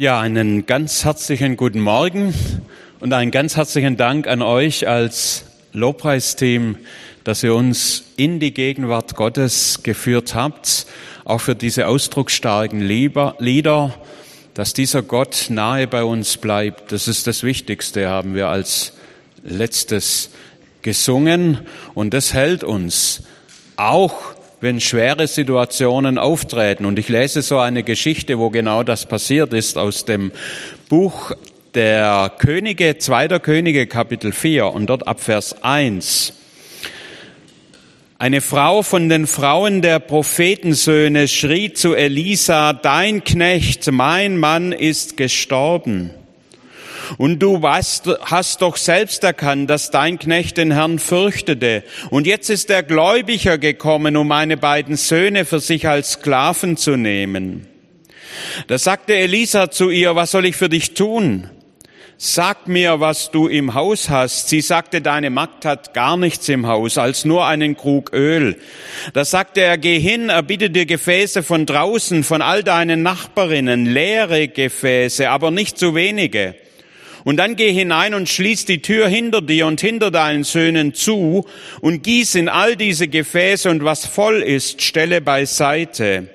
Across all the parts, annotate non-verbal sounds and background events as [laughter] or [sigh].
Ja, einen ganz herzlichen guten Morgen und einen ganz herzlichen Dank an euch als Lobpreisteam, dass ihr uns in die Gegenwart Gottes geführt habt, auch für diese ausdrucksstarken Lieder, dass dieser Gott nahe bei uns bleibt. Das ist das Wichtigste, haben wir als letztes gesungen und das hält uns auch wenn schwere Situationen auftreten. Und ich lese so eine Geschichte, wo genau das passiert ist, aus dem Buch der Könige, zweiter Könige, Kapitel 4 und dort ab Vers 1. Eine Frau von den Frauen der Prophetensöhne schrie zu Elisa, dein Knecht, mein Mann ist gestorben. Und du hast doch selbst erkannt, dass dein Knecht den Herrn fürchtete. Und jetzt ist der Gläubiger gekommen, um meine beiden Söhne für sich als Sklaven zu nehmen. Da sagte Elisa zu ihr, was soll ich für dich tun? Sag mir, was du im Haus hast. Sie sagte, deine Magd hat gar nichts im Haus, als nur einen Krug Öl. Da sagte er, geh hin, erbitte dir Gefäße von draußen, von all deinen Nachbarinnen, leere Gefäße, aber nicht zu wenige. Und dann geh hinein und schließ die Tür hinter dir und hinter deinen Söhnen zu und gieß in all diese Gefäße und was voll ist, stelle beiseite.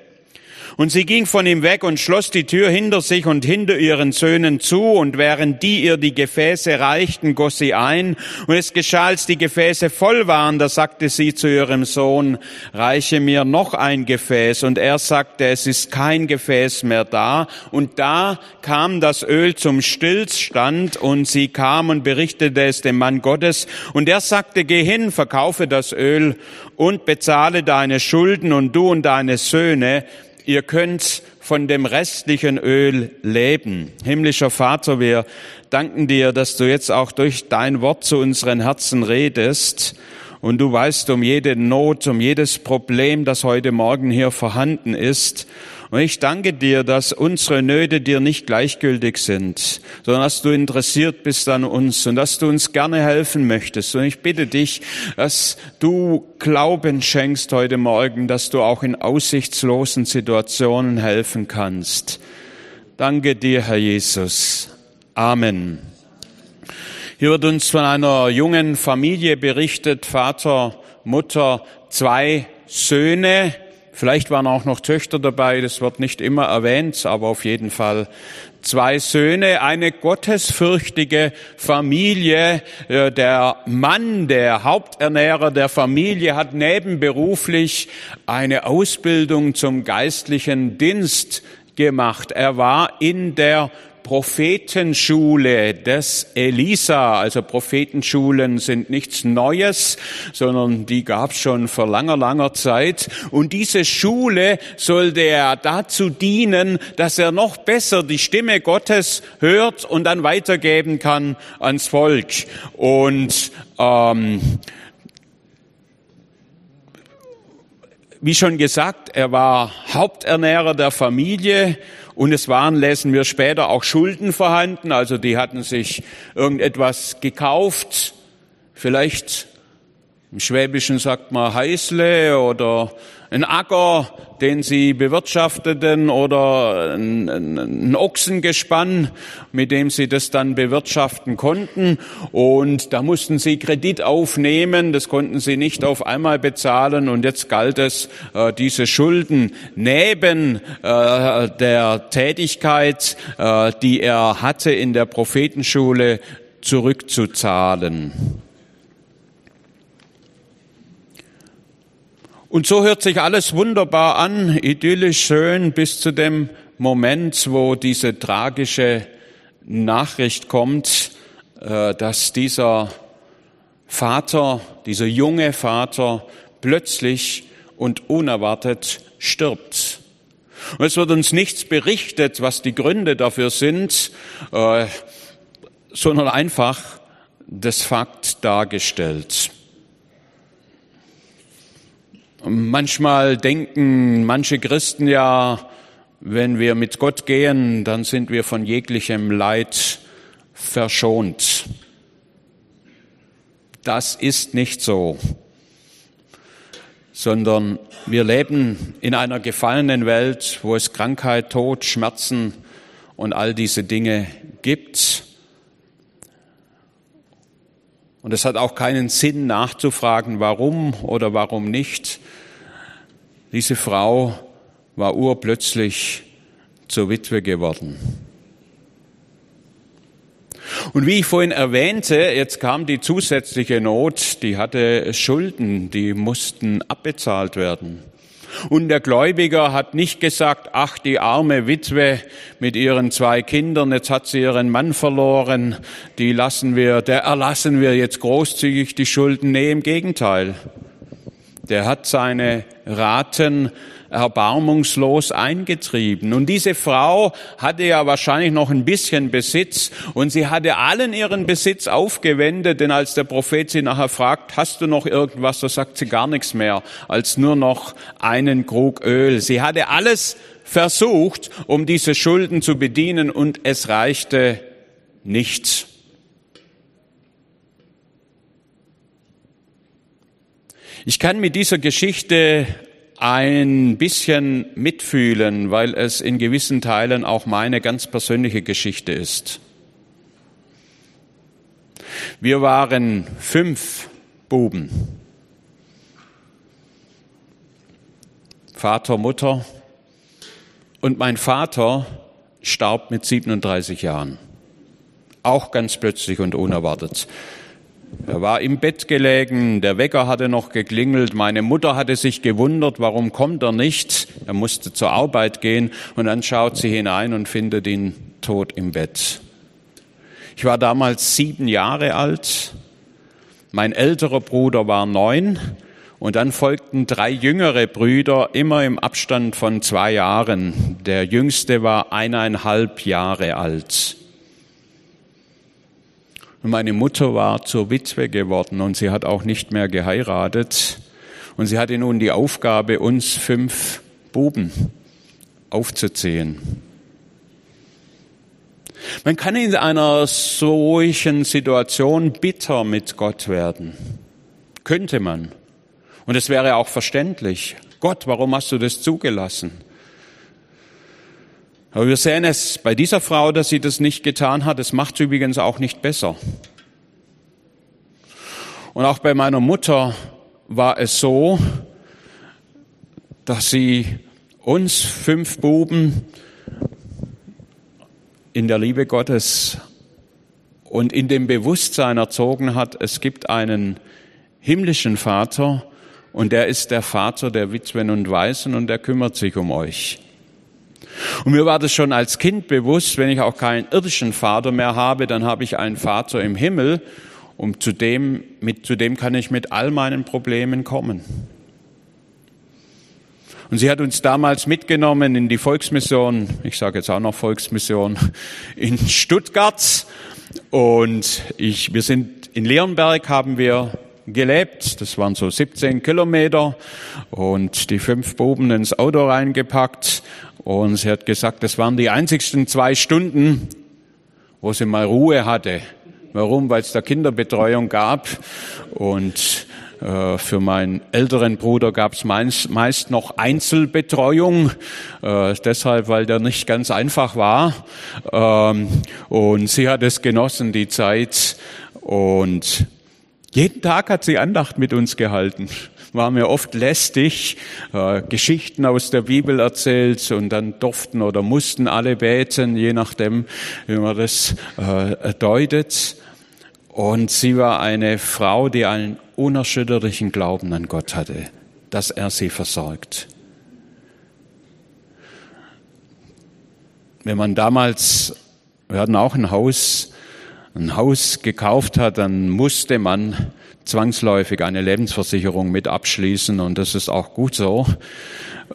Und sie ging von ihm weg und schloss die Tür hinter sich und hinter ihren Söhnen zu, und während die ihr die Gefäße reichten, goss sie ein. Und es geschah, als die Gefäße voll waren, da sagte sie zu ihrem Sohn, reiche mir noch ein Gefäß. Und er sagte, es ist kein Gefäß mehr da. Und da kam das Öl zum Stillstand, und sie kam und berichtete es dem Mann Gottes. Und er sagte, geh hin, verkaufe das Öl und bezahle deine Schulden, und du und deine Söhne ihr könnt von dem restlichen Öl leben. Himmlischer Vater, wir danken dir, dass du jetzt auch durch dein Wort zu unseren Herzen redest und du weißt um jede Not, um jedes Problem, das heute Morgen hier vorhanden ist. Und ich danke dir, dass unsere Nöte dir nicht gleichgültig sind, sondern dass du interessiert bist an uns und dass du uns gerne helfen möchtest. Und ich bitte dich, dass du Glauben schenkst heute Morgen, dass du auch in aussichtslosen Situationen helfen kannst. Danke dir, Herr Jesus. Amen. Hier wird uns von einer jungen Familie berichtet, Vater, Mutter, zwei Söhne, Vielleicht waren auch noch Töchter dabei, das wird nicht immer erwähnt, aber auf jeden Fall zwei Söhne, eine gottesfürchtige Familie. Äh, der Mann, der Haupternährer der Familie, hat nebenberuflich eine Ausbildung zum geistlichen Dienst gemacht. Er war in der Prophetenschule des Elisa. Also Prophetenschulen sind nichts Neues, sondern die gab es schon vor langer, langer Zeit. Und diese Schule sollte er dazu dienen, dass er noch besser die Stimme Gottes hört und dann weitergeben kann ans Volk. Und ähm, wie schon gesagt, er war Haupternährer der Familie und es waren, lesen wir später, auch Schulden vorhanden. Also die hatten sich irgendetwas gekauft. Vielleicht im Schwäbischen sagt man Heißle oder ein Acker, den sie bewirtschafteten oder ein, ein, Ochsengespann, mit dem sie das dann bewirtschaften konnten. Und da mussten sie Kredit aufnehmen, das konnten sie nicht auf einmal bezahlen. Und jetzt galt es, äh, diese Schulden neben äh, der Tätigkeit, äh, die er hatte in der Prophetenschule, zurückzuzahlen. Und so hört sich alles wunderbar an, idyllisch schön, bis zu dem Moment, wo diese tragische Nachricht kommt, äh, dass dieser Vater, dieser junge Vater plötzlich und unerwartet stirbt. Und es wird uns nichts berichtet, was die Gründe dafür sind, äh, sondern einfach das Fakt dargestellt. Manchmal denken manche Christen ja, wenn wir mit Gott gehen, dann sind wir von jeglichem Leid verschont. Das ist nicht so, sondern wir leben in einer gefallenen Welt, wo es Krankheit, Tod, Schmerzen und all diese Dinge gibt. Und es hat auch keinen Sinn nachzufragen, warum oder warum nicht. Diese Frau war urplötzlich zur Witwe geworden. Und wie ich vorhin erwähnte, jetzt kam die zusätzliche Not, die hatte Schulden, die mussten abbezahlt werden. Und der Gläubiger hat nicht gesagt, ach, die arme Witwe mit ihren zwei Kindern, jetzt hat sie ihren Mann verloren, die lassen wir, der erlassen wir jetzt großzügig die Schulden. Nee, im Gegenteil. Der hat seine Raten erbarmungslos eingetrieben. Und diese Frau hatte ja wahrscheinlich noch ein bisschen Besitz und sie hatte allen ihren Besitz aufgewendet, denn als der Prophet sie nachher fragt, hast du noch irgendwas, so sagt sie gar nichts mehr als nur noch einen Krug Öl. Sie hatte alles versucht, um diese Schulden zu bedienen und es reichte nichts. Ich kann mit dieser Geschichte ein bisschen mitfühlen, weil es in gewissen Teilen auch meine ganz persönliche Geschichte ist. Wir waren fünf Buben. Vater, Mutter und mein Vater starb mit 37 Jahren. Auch ganz plötzlich und unerwartet. Er war im Bett gelegen, der Wecker hatte noch geklingelt, meine Mutter hatte sich gewundert, warum kommt er nicht? Er musste zur Arbeit gehen und dann schaut sie hinein und findet ihn tot im Bett. Ich war damals sieben Jahre alt, mein älterer Bruder war neun und dann folgten drei jüngere Brüder, immer im Abstand von zwei Jahren. Der jüngste war eineinhalb Jahre alt. Und meine Mutter war zur Witwe geworden und sie hat auch nicht mehr geheiratet. Und sie hatte nun die Aufgabe, uns fünf Buben aufzuziehen. Man kann in einer solchen Situation bitter mit Gott werden. Könnte man. Und es wäre auch verständlich. Gott, warum hast du das zugelassen? Aber wir sehen es bei dieser Frau, dass sie das nicht getan hat. Es macht sie übrigens auch nicht besser. Und auch bei meiner Mutter war es so, dass sie uns fünf Buben in der Liebe Gottes und in dem Bewusstsein erzogen hat, es gibt einen himmlischen Vater und der ist der Vater der Witwen und Waisen und der kümmert sich um euch. Und mir war das schon als Kind bewusst, wenn ich auch keinen irdischen Vater mehr habe, dann habe ich einen Vater im Himmel und zu dem, mit, zu dem kann ich mit all meinen Problemen kommen. Und sie hat uns damals mitgenommen in die Volksmission, ich sage jetzt auch noch Volksmission, in Stuttgart. Und ich, wir sind in Leonberg haben wir gelebt. Das waren so 17 Kilometer und die fünf Buben ins Auto reingepackt und sie hat gesagt, das waren die einzigsten zwei Stunden, wo sie mal Ruhe hatte. Warum? Weil es da Kinderbetreuung gab und äh, für meinen älteren Bruder gab es meist, meist, noch Einzelbetreuung, äh, deshalb, weil der nicht ganz einfach war. Ähm, und sie hat es genossen, die Zeit. Und jeden Tag hat sie Andacht mit uns gehalten war mir oft lästig, äh, Geschichten aus der Bibel erzählt und dann durften oder mussten alle beten, je nachdem, wie man das äh, deutet. Und sie war eine Frau, die einen unerschütterlichen Glauben an Gott hatte, dass er sie versorgt. Wenn man damals, wir hatten auch ein Haus, ein Haus gekauft hat, dann musste man zwangsläufig eine Lebensversicherung mit abschließen und das ist auch gut so.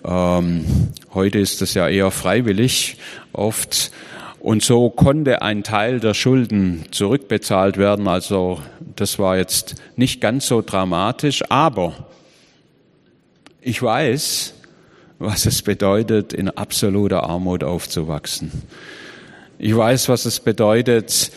Ähm, heute ist das ja eher freiwillig oft. Und so konnte ein Teil der Schulden zurückbezahlt werden. Also das war jetzt nicht ganz so dramatisch, aber ich weiß, was es bedeutet, in absoluter Armut aufzuwachsen. Ich weiß, was es bedeutet,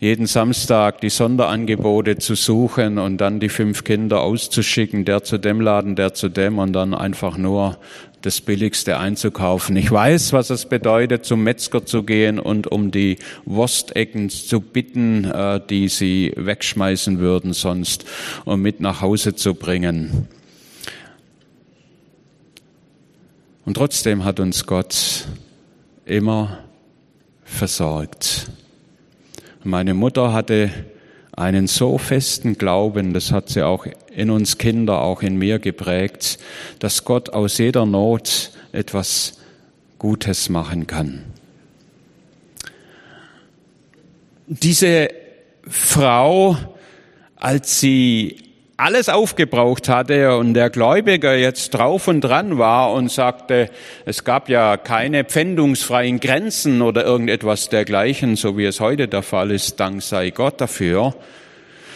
jeden Samstag die Sonderangebote zu suchen und dann die fünf Kinder auszuschicken, der zu dem Laden, der zu dem und dann einfach nur das Billigste einzukaufen. Ich weiß, was es bedeutet, zum Metzger zu gehen und um die Wurstecken zu bitten, äh, die sie wegschmeißen würden sonst, um mit nach Hause zu bringen. Und trotzdem hat uns Gott immer versorgt. Meine Mutter hatte einen so festen Glauben, das hat sie auch in uns Kinder, auch in mir geprägt, dass Gott aus jeder Not etwas Gutes machen kann. Diese Frau, als sie alles aufgebraucht hatte und der Gläubiger jetzt drauf und dran war und sagte, es gab ja keine pfändungsfreien Grenzen oder irgendetwas dergleichen, so wie es heute der Fall ist, dank sei Gott dafür,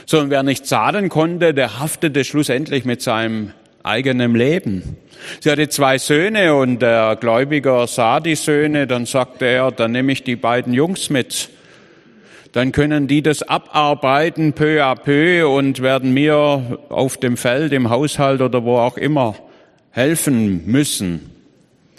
sondern wer nicht zahlen konnte, der haftete schlussendlich mit seinem eigenen Leben. Sie hatte zwei Söhne und der Gläubiger sah die Söhne, dann sagte er, dann nehme ich die beiden Jungs mit dann können die das abarbeiten peu à peu und werden mir auf dem Feld, im Haushalt oder wo auch immer helfen müssen.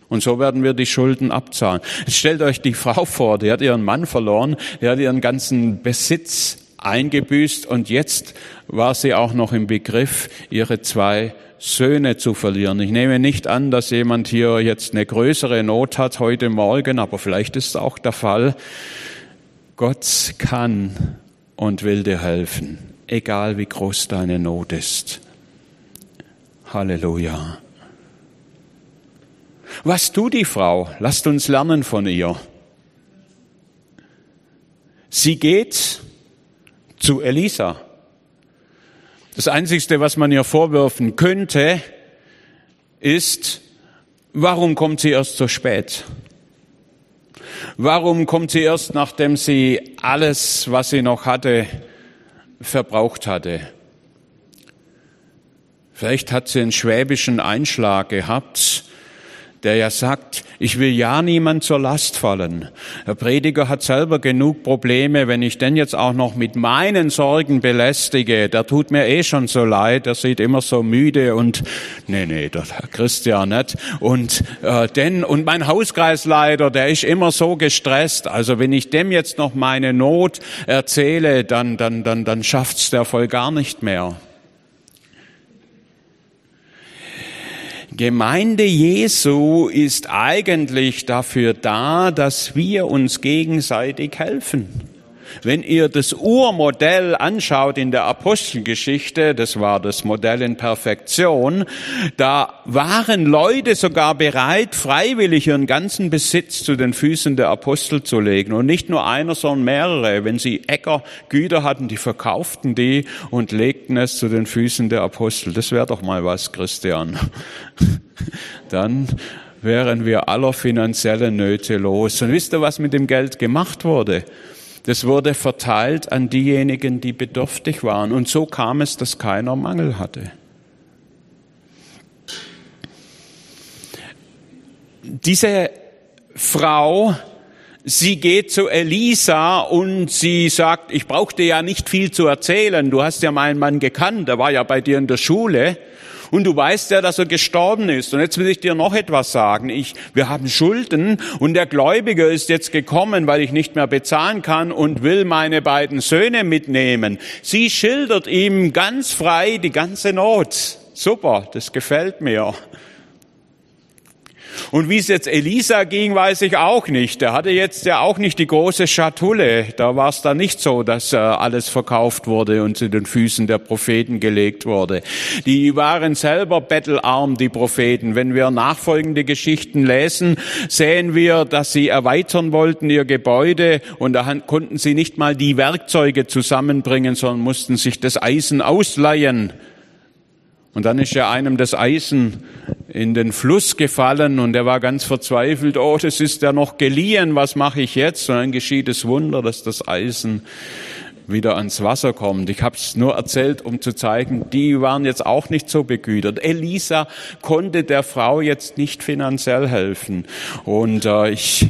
Und so werden wir die Schulden abzahlen. stellt euch die Frau vor, die hat ihren Mann verloren, die hat ihren ganzen Besitz eingebüßt und jetzt war sie auch noch im Begriff, ihre zwei Söhne zu verlieren. Ich nehme nicht an, dass jemand hier jetzt eine größere Not hat heute Morgen, aber vielleicht ist es auch der Fall. Gott kann und will dir helfen, egal wie groß deine Not ist. Halleluja. Was tut die Frau? Lasst uns lernen von ihr. Sie geht zu Elisa. Das Einzige, was man ihr vorwerfen könnte, ist, warum kommt sie erst so spät? Warum kommt sie erst, nachdem sie alles, was sie noch hatte, verbraucht hatte? Vielleicht hat sie einen schwäbischen Einschlag gehabt der ja sagt, ich will ja niemand zur Last fallen. Der Prediger hat selber genug Probleme, wenn ich denn jetzt auch noch mit meinen Sorgen belästige, der tut mir eh schon so leid, der sieht immer so müde und, nee, nee, der Christian nicht. Und äh, denn, und mein Hauskreisleiter, der ist immer so gestresst, also wenn ich dem jetzt noch meine Not erzähle, dann, dann, dann, dann schafft's der voll gar nicht mehr. Gemeinde Jesu ist eigentlich dafür da, dass wir uns gegenseitig helfen. Wenn ihr das Urmodell anschaut in der Apostelgeschichte, das war das Modell in Perfektion, da waren Leute sogar bereit, freiwillig ihren ganzen Besitz zu den Füßen der Apostel zu legen. Und nicht nur einer, sondern mehrere. Wenn sie Äcker, Güter hatten, die verkauften die und legten es zu den Füßen der Apostel. Das wäre doch mal was, Christian. [laughs] Dann wären wir aller finanziellen Nöte los. Und wisst ihr, was mit dem Geld gemacht wurde? Das wurde verteilt an diejenigen, die bedürftig waren. Und so kam es, dass keiner Mangel hatte. Diese Frau, sie geht zu Elisa und sie sagt, ich brauchte ja nicht viel zu erzählen. Du hast ja meinen Mann gekannt, der war ja bei dir in der Schule. Und du weißt ja, dass er gestorben ist. Und jetzt will ich dir noch etwas sagen. Ich, wir haben Schulden und der Gläubiger ist jetzt gekommen, weil ich nicht mehr bezahlen kann und will meine beiden Söhne mitnehmen. Sie schildert ihm ganz frei die ganze Not. Super, das gefällt mir. Und wie es jetzt Elisa ging, weiß ich auch nicht. Er hatte jetzt ja auch nicht die große Schatulle. Da war es dann nicht so, dass äh, alles verkauft wurde und zu den Füßen der Propheten gelegt wurde. Die waren selber bettelarm, die Propheten. Wenn wir nachfolgende Geschichten lesen, sehen wir, dass sie erweitern wollten ihr Gebäude und da konnten sie nicht mal die Werkzeuge zusammenbringen, sondern mussten sich das Eisen ausleihen. Und dann ist ja einem das Eisen in den Fluss gefallen und er war ganz verzweifelt, oh, das ist ja noch geliehen, was mache ich jetzt? Und dann geschieht das Wunder, dass das Eisen wieder ans Wasser kommt. Ich habe es nur erzählt, um zu zeigen, die waren jetzt auch nicht so begütert. Elisa konnte der Frau jetzt nicht finanziell helfen. Und äh, ich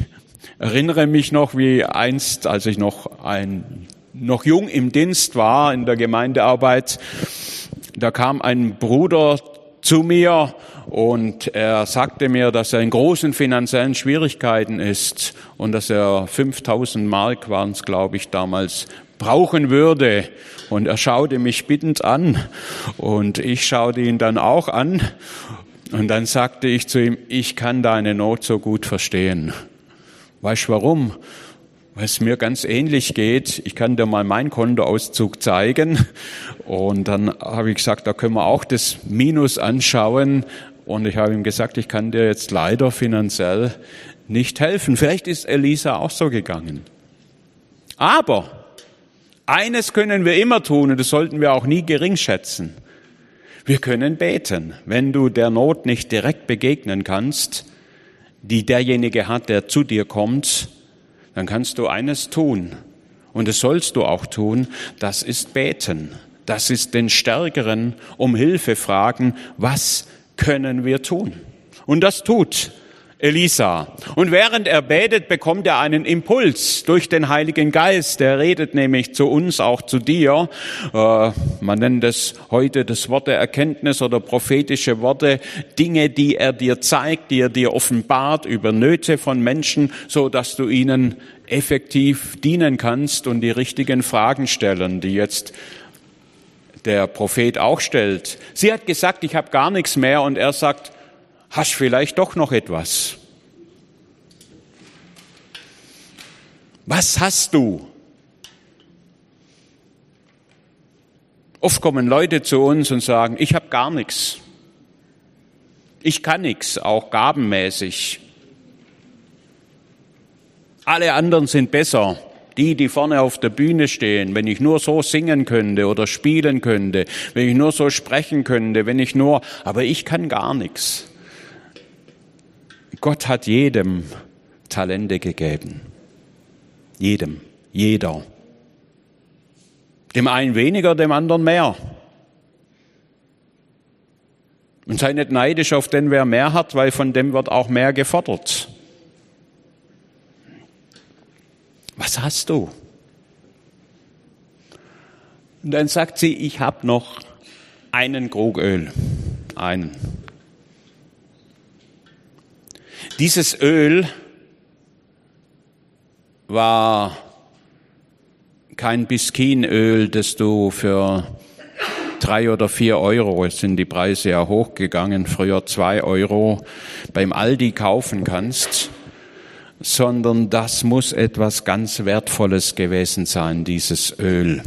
erinnere mich noch, wie einst, als ich noch ein noch jung im Dienst war in der Gemeindearbeit, da kam ein Bruder zu mir und er sagte mir, dass er in großen finanziellen Schwierigkeiten ist und dass er 5000 Mark waren es, glaube ich, damals brauchen würde. Und er schaute mich bittend an und ich schaute ihn dann auch an und dann sagte ich zu ihm, ich kann deine Not so gut verstehen. Weißt du warum? Es mir ganz ähnlich geht. Ich kann dir mal meinen Kontoauszug zeigen. Und dann habe ich gesagt, da können wir auch das Minus anschauen. Und ich habe ihm gesagt, ich kann dir jetzt leider finanziell nicht helfen. Vielleicht ist Elisa auch so gegangen. Aber eines können wir immer tun und das sollten wir auch nie gering schätzen. Wir können beten. Wenn du der Not nicht direkt begegnen kannst, die derjenige hat, der zu dir kommt, dann kannst du eines tun. Und das sollst du auch tun. Das ist beten. Das ist den Stärkeren um Hilfe fragen. Was können wir tun? Und das tut Elisa. Und während er betet, bekommt er einen Impuls durch den Heiligen Geist. Der redet nämlich zu uns, auch zu dir. Äh, man nennt es heute das Wort der Erkenntnis oder prophetische Worte. Dinge, die er dir zeigt, die er dir offenbart über Nöte von Menschen, so dass du ihnen effektiv dienen kannst und die richtigen Fragen stellen, die jetzt der Prophet auch stellt. Sie hat gesagt, ich habe gar nichts mehr und er sagt, hast vielleicht doch noch etwas. Was hast du? Oft kommen Leute zu uns und sagen, ich habe gar nichts. Ich kann nichts, auch gabenmäßig. Alle anderen sind besser. Die, die vorne auf der Bühne stehen, wenn ich nur so singen könnte oder spielen könnte, wenn ich nur so sprechen könnte, wenn ich nur, aber ich kann gar nichts. Gott hat jedem Talente gegeben. Jedem, jeder. Dem einen weniger, dem anderen mehr. Und sei nicht neidisch auf den, wer mehr hat, weil von dem wird auch mehr gefordert. Was hast du? Und dann sagt sie, ich habe noch einen Krug Öl. Einen. Dieses Öl war kein Biskinöl, das du für drei oder vier Euro, jetzt sind die Preise ja hochgegangen, früher zwei Euro, beim Aldi kaufen kannst, sondern das muss etwas ganz Wertvolles gewesen sein, dieses Öl.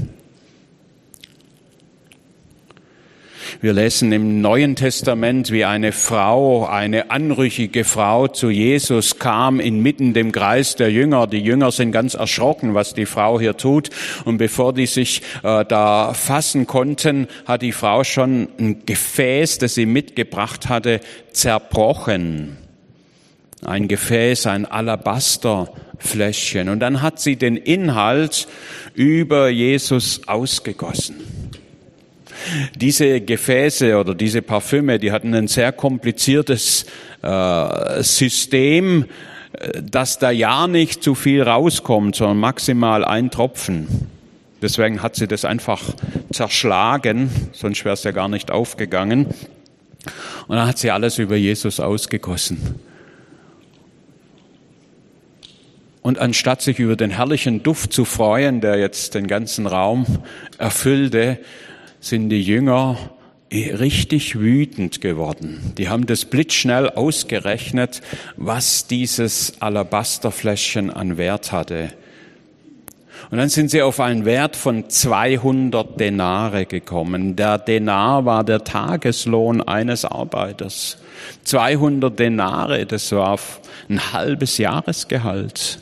Wir lesen im Neuen Testament, wie eine Frau, eine anrüchige Frau zu Jesus kam inmitten dem Kreis der Jünger. Die Jünger sind ganz erschrocken, was die Frau hier tut. Und bevor die sich äh, da fassen konnten, hat die Frau schon ein Gefäß, das sie mitgebracht hatte, zerbrochen. Ein Gefäß, ein Alabasterfläschchen. Und dann hat sie den Inhalt über Jesus ausgegossen. Diese Gefäße oder diese Parfüme, die hatten ein sehr kompliziertes äh, System, äh, dass da ja nicht zu viel rauskommt, sondern maximal ein Tropfen. Deswegen hat sie das einfach zerschlagen, sonst wäre es ja gar nicht aufgegangen. Und dann hat sie alles über Jesus ausgegossen. Und anstatt sich über den herrlichen Duft zu freuen, der jetzt den ganzen Raum erfüllte, sind die Jünger richtig wütend geworden. Die haben das blitzschnell ausgerechnet, was dieses Alabasterfläschchen an Wert hatte. Und dann sind sie auf einen Wert von 200 Denare gekommen. Der Denar war der Tageslohn eines Arbeiters. 200 Denare, das war ein halbes Jahresgehalt.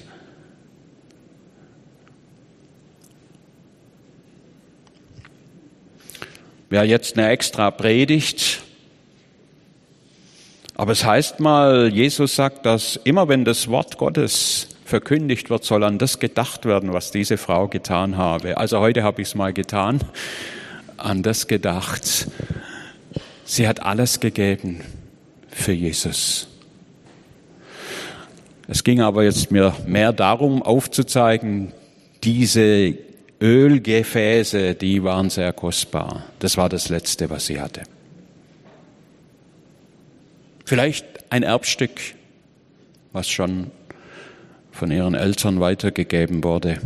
Wäre jetzt eine extra Predigt. Aber es heißt mal, Jesus sagt, dass immer wenn das Wort Gottes verkündigt wird, soll an das gedacht werden, was diese Frau getan habe. Also heute habe ich es mal getan, an das gedacht. Sie hat alles gegeben für Jesus. Es ging aber jetzt mir mehr darum aufzuzeigen, diese Ölgefäße, die waren sehr kostbar. Das war das Letzte, was sie hatte. Vielleicht ein Erbstück, was schon von ihren Eltern weitergegeben wurde.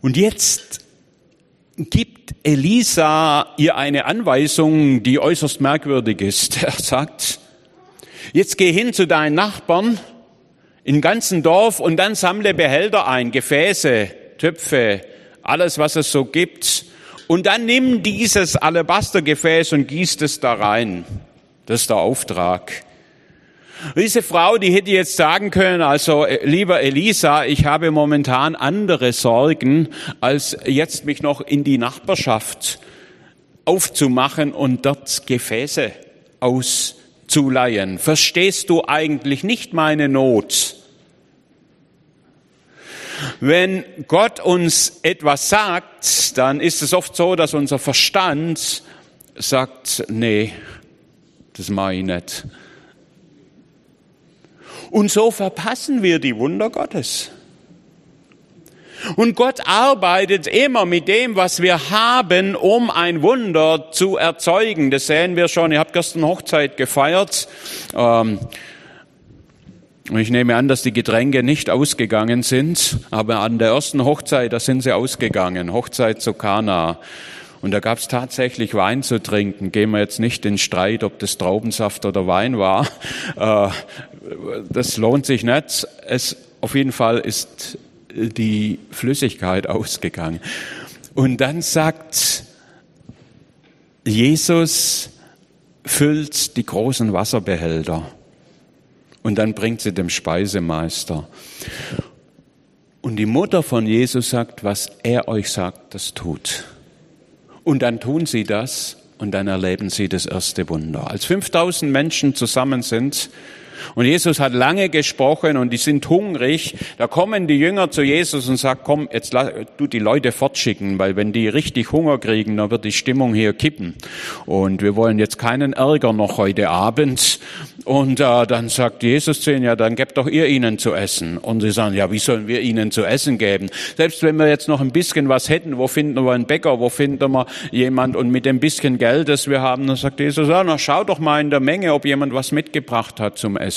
Und jetzt gibt Elisa ihr eine Anweisung, die äußerst merkwürdig ist. [laughs] Er sagt, jetzt geh hin zu deinen Nachbarn im ganzen Dorf und dann sammle Behälter ein, Gefäße, Töpfe, alles, was es so gibt. Und dann nimm dieses Alabastergefäß und gießt es da rein. Das ist der Auftrag. Diese Frau, die hätte jetzt sagen können, also äh, lieber Elisa, ich habe momentan andere Sorgen, als jetzt mich noch in die Nachbarschaft aufzumachen und dort Gefäße auszuleihen. Verstehst du eigentlich nicht meine Not? Wenn Gott uns etwas sagt, dann ist es oft so, dass unser Verstand sagt, nee, das mache ich nicht. Und so verpassen wir die Wunder Gottes. Und Gott arbeitet immer mit dem, was wir haben, um ein Wunder zu erzeugen. Das sehen wir schon. Ihr habt gestern Hochzeit gefeiert. Ähm, ich nehme an, dass die Getränke nicht ausgegangen sind, aber an der ersten Hochzeit, da sind sie ausgegangen. Hochzeit zu Kana. Und da gab es tatsächlich Wein zu trinken. Gehen wir jetzt nicht in Streit, ob das Traubensaft oder Wein war. Äh, das lohnt sich nicht. Es, auf jeden Fall ist die Flüssigkeit ausgegangen. Und dann sagt Jesus, füllt die großen Wasserbehälter. Und dann bringt sie dem Speisemeister. Und die Mutter von Jesus sagt, was er euch sagt, das tut. Und dann tun sie das und dann erleben sie das erste Wunder. Als 5000 Menschen zusammen sind, und Jesus hat lange gesprochen und die sind hungrig. Da kommen die Jünger zu Jesus und sagen, komm, jetzt du die Leute fortschicken, weil wenn die richtig Hunger kriegen, dann wird die Stimmung hier kippen. Und wir wollen jetzt keinen Ärger noch heute Abend. Und äh, dann sagt Jesus zu ihnen, ja, dann gebt doch ihr ihnen zu essen. Und sie sagen, ja, wie sollen wir ihnen zu essen geben? Selbst wenn wir jetzt noch ein bisschen was hätten, wo finden wir einen Bäcker, wo finden wir jemand? Und mit dem bisschen Geld, das wir haben, dann sagt Jesus, ja, na, schau doch mal in der Menge, ob jemand was mitgebracht hat zum Essen.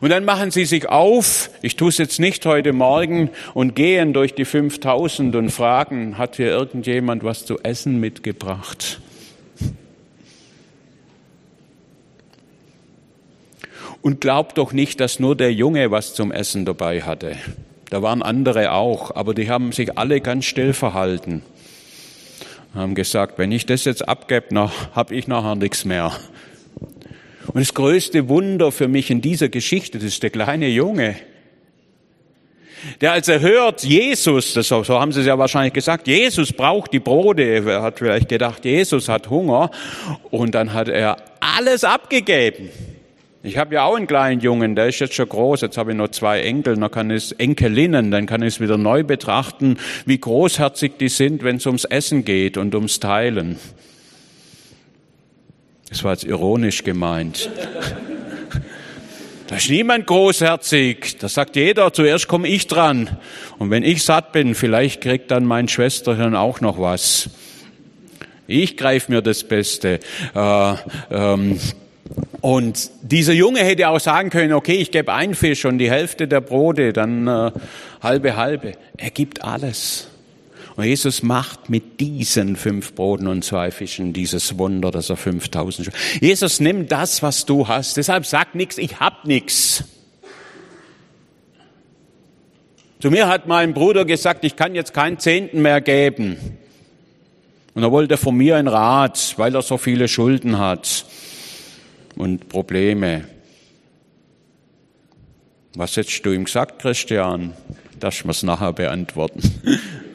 Und dann machen sie sich auf, ich tue es jetzt nicht heute Morgen, und gehen durch die 5000 und fragen, hat hier irgendjemand was zu essen mitgebracht? Und glaubt doch nicht, dass nur der Junge was zum Essen dabei hatte. Da waren andere auch, aber die haben sich alle ganz still verhalten. Haben gesagt, wenn ich das jetzt abgebe, habe ich nachher nichts mehr. Und das größte Wunder für mich in dieser Geschichte, das ist der kleine Junge, der als er hört, Jesus, das, so haben sie es ja wahrscheinlich gesagt, Jesus braucht die Brote, er hat vielleicht gedacht, Jesus hat Hunger und dann hat er alles abgegeben. Ich habe ja auch einen kleinen Jungen, der ist jetzt schon groß, jetzt habe ich noch zwei Enkel, dann kann ich es Enkelinnen, dann kann ich es wieder neu betrachten, wie großherzig die sind, wenn es ums Essen geht und ums Teilen. Das war jetzt ironisch gemeint. Da ist niemand großherzig. Da sagt jeder, zuerst komme ich dran. Und wenn ich satt bin, vielleicht kriegt dann mein Schwesterchen auch noch was. Ich greife mir das Beste. Äh, ähm, und dieser Junge hätte auch sagen können, okay, ich gebe einen Fisch und die Hälfte der Brote, dann äh, halbe halbe. Er gibt alles. Und Jesus macht mit diesen fünf Broten und zwei Fischen dieses Wunder, dass er 5000. Jesus nimmt das, was du hast. Deshalb sag nichts, ich hab nichts. Zu mir hat mein Bruder gesagt, ich kann jetzt keinen Zehnten mehr geben. Und er wollte von mir einen Rat, weil er so viele Schulden hat und Probleme. Was hättest du ihm gesagt, Christian? Darfst du mir's nachher beantworten? [laughs]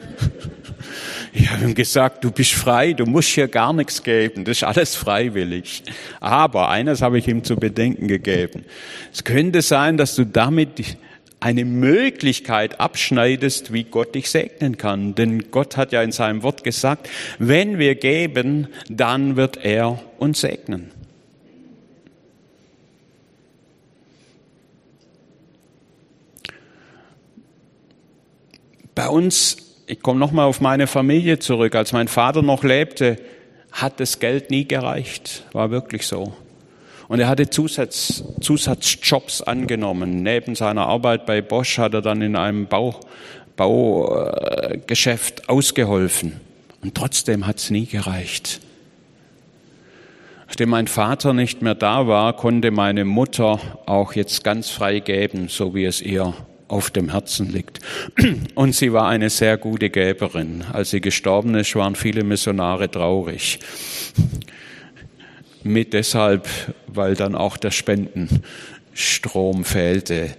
Ich habe ihm gesagt, du bist frei, du musst hier gar nichts geben, das ist alles freiwillig. Aber eines habe ich ihm zu bedenken gegeben. Es könnte sein, dass du damit eine Möglichkeit abschneidest, wie Gott dich segnen kann. Denn Gott hat ja in seinem Wort gesagt, wenn wir geben, dann wird er uns segnen. Bei uns, ich komme nochmal auf meine Familie zurück, als mein Vater noch lebte, hat das Geld nie gereicht. War wirklich so. Und er hatte Zusatz, Zusatzjobs angenommen. Neben seiner Arbeit bei Bosch hat er dann in einem Bau, Baugeschäft ausgeholfen. Und trotzdem hat es nie gereicht. Nachdem mein Vater nicht mehr da war, konnte meine Mutter auch jetzt ganz frei geben, so wie es ihr auf dem Herzen liegt. [clears throat] Und sie war eine sehr gute Geberin. Als sie gestorben ist, waren viele Missionare traurig. Mit deshalb, weil dann auch der Spendenstrom fehlte,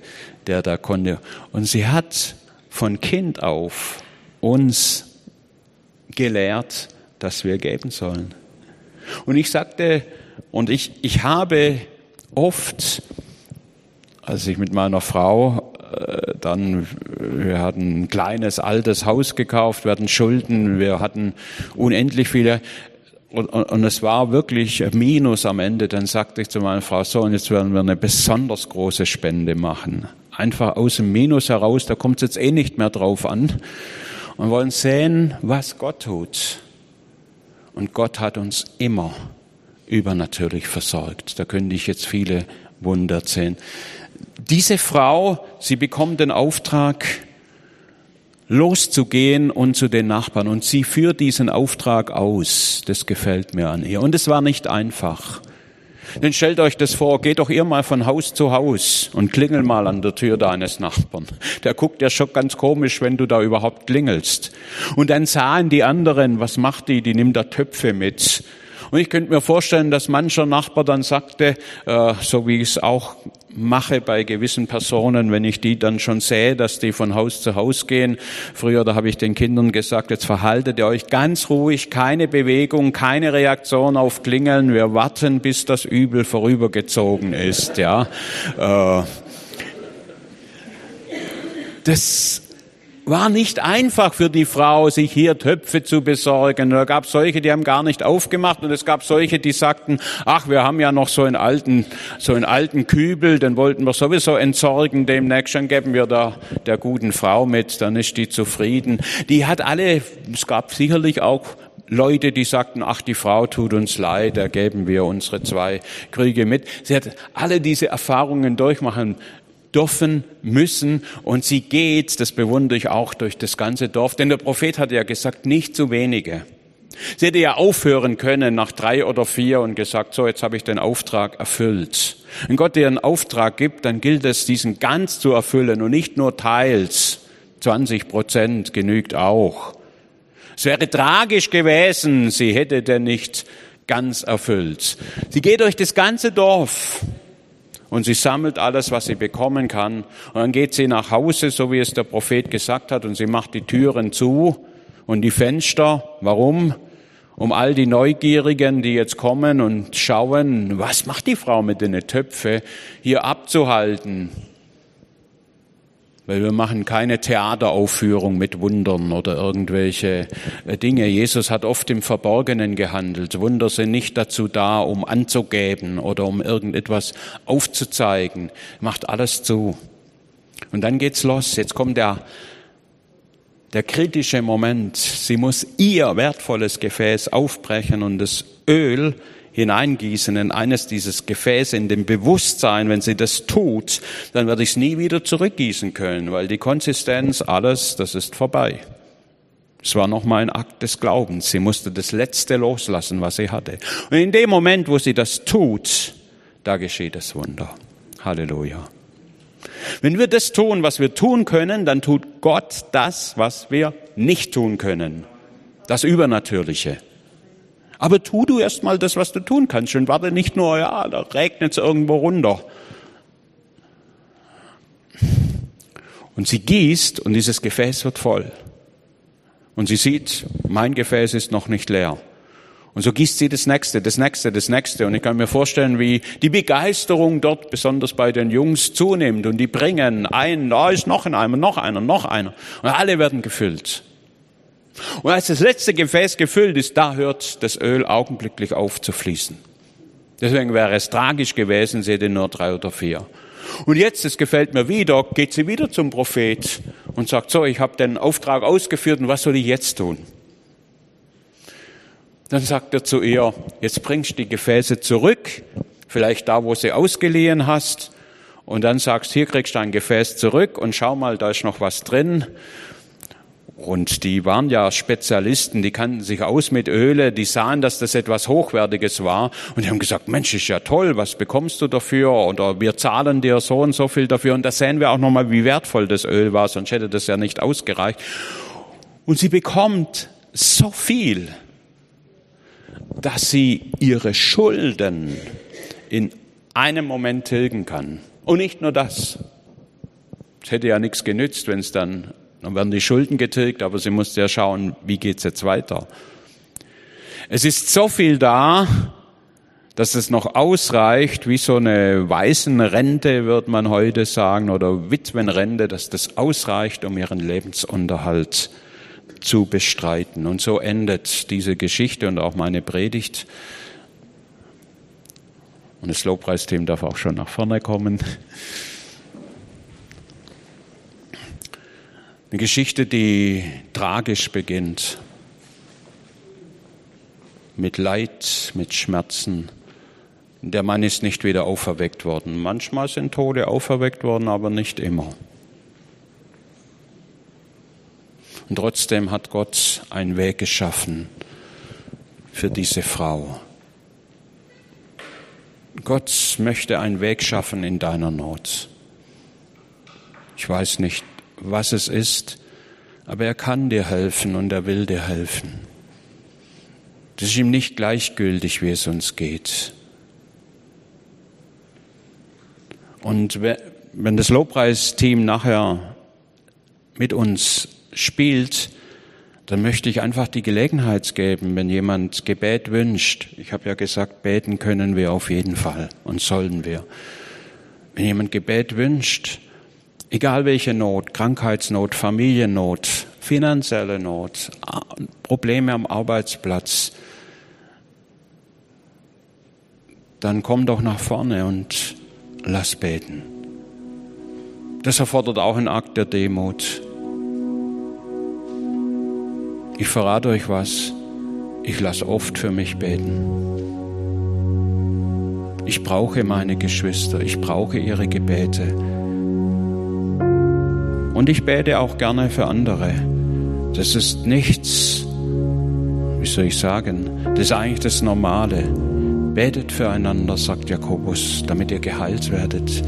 der da konnte. Und sie hat von Kind auf uns gelehrt, dass wir geben sollen. Und ich sagte, und ich, ich habe oft, als ich mit meiner Frau äh, dann, wir hatten ein kleines, altes Haus gekauft, wir hatten Schulden, wir hatten unendlich viele, und, und, und es war wirklich Minus am Ende. Dann sagte ich zu meiner Frau, so, und jetzt werden wir eine besonders große Spende machen. Einfach aus dem Minus heraus, da kommt es jetzt eh nicht mehr drauf an. Und wollen sehen, was Gott tut. Und Gott hat uns immer übernatürlich versorgt. Da könnte ich jetzt viele Wunder erzählen. Diese Frau, sie bekommt den Auftrag, loszugehen und zu den Nachbarn. Und sie führt diesen Auftrag aus. Das gefällt mir an ihr. Und es war nicht einfach. Denn stellt euch das vor, geht doch ihr mal von Haus zu Haus und klingel mal an der Tür deines Nachbarn. Der guckt ja schon ganz komisch, wenn du da überhaupt klingelst. Und dann sahen die anderen, was macht die? Die nimmt da Töpfe mit und ich könnte mir vorstellen, dass mancher Nachbar dann sagte, äh, so wie es auch mache bei gewissen Personen, wenn ich die dann schon sehe, dass die von Haus zu Haus gehen. Früher, da habe ich den Kindern gesagt, jetzt verhaltet ihr euch ganz ruhig, keine Bewegung, keine Reaktion auf Klingeln. Wir warten, bis das Übel vorübergezogen ist. Ja. Äh, das war nicht einfach für die Frau, sich hier Töpfe zu besorgen. Da gab solche, die haben gar nicht aufgemacht und es gab solche, die sagten, ach, wir haben ja noch so einen alten, so einen alten Kübel, den wollten wir sowieso entsorgen demnächst, dann geben wir da der guten Frau mit, dann ist die zufrieden. Die hat alle, es gab sicherlich auch Leute, die sagten, ach, die Frau tut uns leid, da geben wir unsere zwei Kriege mit. Sie hat alle diese Erfahrungen durchmachen dürfen, müssen und sie geht, das bewundere ich auch durch das ganze Dorf, denn der Prophet hat ja gesagt, nicht zu wenige. Sie hätte ja aufhören können nach drei oder vier und gesagt, so jetzt habe ich den Auftrag erfüllt. Wenn Gott dir einen Auftrag gibt, dann gilt es, diesen ganz zu erfüllen und nicht nur teils. 20 Prozent genügt auch. Es wäre tragisch gewesen, sie hätte den nicht ganz erfüllt. Sie geht durch das ganze Dorf und sie sammelt alles, was sie bekommen kann. Und dann geht sie nach Hause, so wie es der Prophet gesagt hat, und sie macht die Türen zu und die Fenster. Warum? Um all die Neugierigen, die jetzt kommen und schauen, was macht die Frau mit den Töpfe, hier abzuhalten weil wir machen keine Theateraufführung mit Wundern oder irgendwelche äh, Dinge. Jesus hat oft im Verborgenen gehandelt. Wunder sind nicht dazu da, um anzugeben oder um irgendetwas aufzuzeigen. Macht alles zu. Und dann geht's los. Jetzt kommt der, der kritische Moment. Sie muss ihr wertvolles Gefäß aufbrechen und das Öl hineingießen in eines dieses Gefäße, in dem Bewusstsein, wenn sie das tut, dann werde ich es nie wieder zurückgießen können, weil die Konsistenz, alles, das ist vorbei. Es war nochmal ein Akt des Glaubens. Sie musste das Letzte loslassen, was sie hatte. Und in dem Moment, wo sie das tut, da geschieht das Wunder. Halleluja. Wenn wir das tun, was wir tun können, dann tut Gott das, was wir nicht tun können. Das Übernatürliche. Aber tu du erst mal das, was du tun kannst und warte nicht nur, ja, da regnet es irgendwo runter. Und sie gießt und dieses Gefäß wird voll. Und sie sieht, mein Gefäß ist noch nicht leer. Und so gießt sie das nächste, das nächste, das nächste. Und ich kann mir vorstellen, wie die Begeisterung dort, besonders bei den Jungs, zunimmt. Und die bringen ein, da ist noch ein Eimer, noch einer, noch einer. Und alle werden gefüllt. Und als das letzte Gefäß gefüllt ist, da hört das Öl augenblicklich auf zu fließen. Deswegen wäre es tragisch gewesen, sie hätte nur drei oder vier. Und jetzt, das gefällt mir wieder, geht sie wieder zum Prophet und sagt, so, ich habe den Auftrag ausgeführt und was soll ich jetzt tun? Dann sagt er zu ihr, jetzt bringst du die Gefäße zurück, vielleicht da, wo sie ausgeliehen hast, und dann sagst, hier kriegst du ein Gefäß zurück und schau mal, da ist noch was drin. Und die waren ja Spezialisten, die kannten sich aus mit Öle, die sahen, dass das etwas Hochwertiges war und die haben gesagt, Mensch, ist ja toll, was bekommst du dafür? Oder wir zahlen dir so und so viel dafür. Und da sehen wir auch nochmal, wie wertvoll das Öl war, sonst hätte das ja nicht ausgereicht. Und sie bekommt so viel, dass sie ihre Schulden in einem Moment tilgen kann. Und nicht nur das. Es hätte ja nichts genützt, wenn es dann, dann werden die Schulden getilgt, aber sie musste ja schauen, wie geht's jetzt weiter. Es ist so viel da, dass es noch ausreicht, wie so eine Waisenrente, würde man heute sagen, oder Witwenrente, dass das ausreicht, um ihren Lebensunterhalt zu bestreiten. Und so endet diese Geschichte und auch meine Predigt. Und das Lobpreisteam darf auch schon nach vorne kommen. Eine Geschichte, die tragisch beginnt. Mit Leid, mit Schmerzen. Der Mann ist nicht wieder auferweckt worden. Manchmal sind Tode auferweckt worden, aber nicht immer. Und trotzdem hat Gott einen Weg geschaffen für diese Frau. Gott möchte einen Weg schaffen in deiner Not. Ich weiß nicht, was es ist, aber er kann dir helfen und er will dir helfen. Das ist ihm nicht gleichgültig, wie es uns geht. Und wenn das Lobpreisteam nachher mit uns spielt, dann möchte ich einfach die Gelegenheit geben, wenn jemand Gebet wünscht. Ich habe ja gesagt, beten können wir auf jeden Fall und sollen wir. Wenn jemand Gebet wünscht, egal welche Not, Krankheitsnot, Familiennot, finanzielle Not, Probleme am Arbeitsplatz, dann komm doch nach vorne und lass beten. Das erfordert auch einen Akt der Demut. Ich verrate euch was, ich lasse oft für mich beten. Ich brauche meine Geschwister, ich brauche ihre Gebete. Und ich bete auch gerne für andere. Das ist nichts, wie soll ich sagen, das ist eigentlich das Normale. Betet füreinander, sagt Jakobus, damit ihr geheilt werdet.